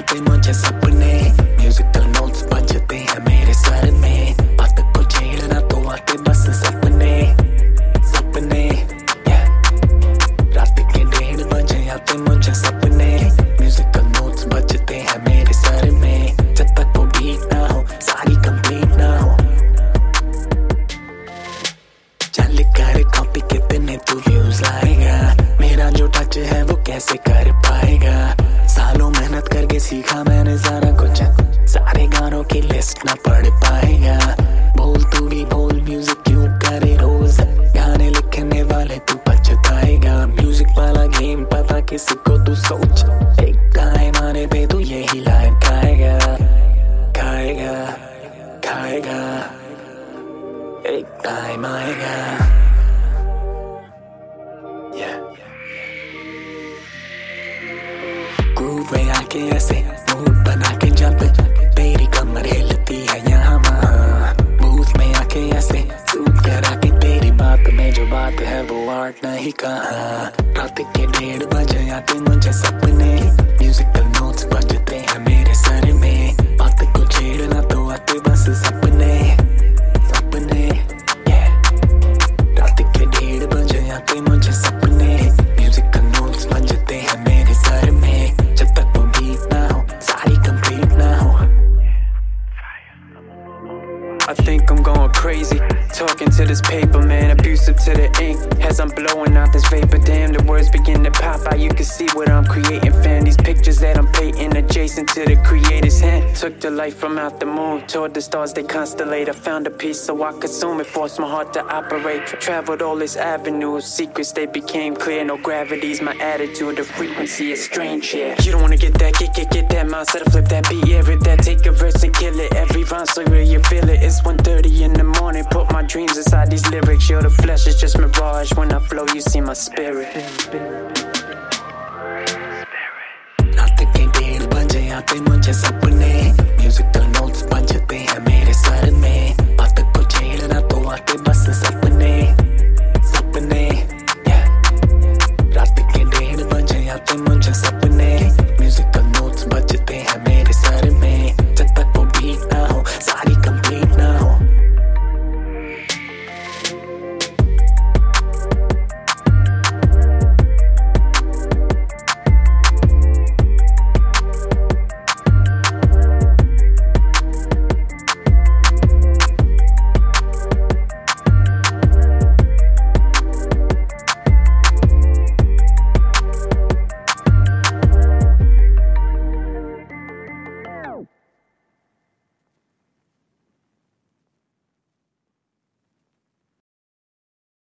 मुझे सपने musical notes बजते हैं मेरे सर में सीखा मैंने सारा कुछ। सारे गानों की लिस्ट ना पढ़ पाएगा। बोल तू भी बोल म्यूज़िक क्यों करे रोज? गाने लिखने वाले तू पछताएगा। म्यूज़िक वाला गेम पता किसी को तू सोच। एक टाइम आने पे तू यही लाइन खाएगा। खाएगा खाएगा। एक टाइम आएगा। आके ऐसे मूड बना के जब तेरी कमर हिलती है यहाँ वहाँ बूथ में आके ऐसे सूट करा के तेरी बात में जो बात है वो आर्ट नहीं कहा। रात के डेढ़ बजे आते मुझे सपने musical notes I think I'm going crazy. Talking to this paper, man, abusive to the ink. As I'm blowing out this vapor, damn, the words begin to pop out. You can see what I'm creating, fam. These pictures that I'm painting adjacent to the creator's hand. Took the light from out the moon, toward the stars they constellate. I found a piece so I consume it, forced my heart to operate. Traveled all these avenues, secrets they became clear. No gravity's my attitude, the frequency is strange, yeah. You don't wanna get that, get, get, get that mindset, flip that beat, yeah, rip that, take a verse and kill it. Every rhyme so real, you feel it. It's 1.30 in the morning, put my dreams inside these lyrics. Your the flesh, is just mirage. When I flow, you see my spirit. I'm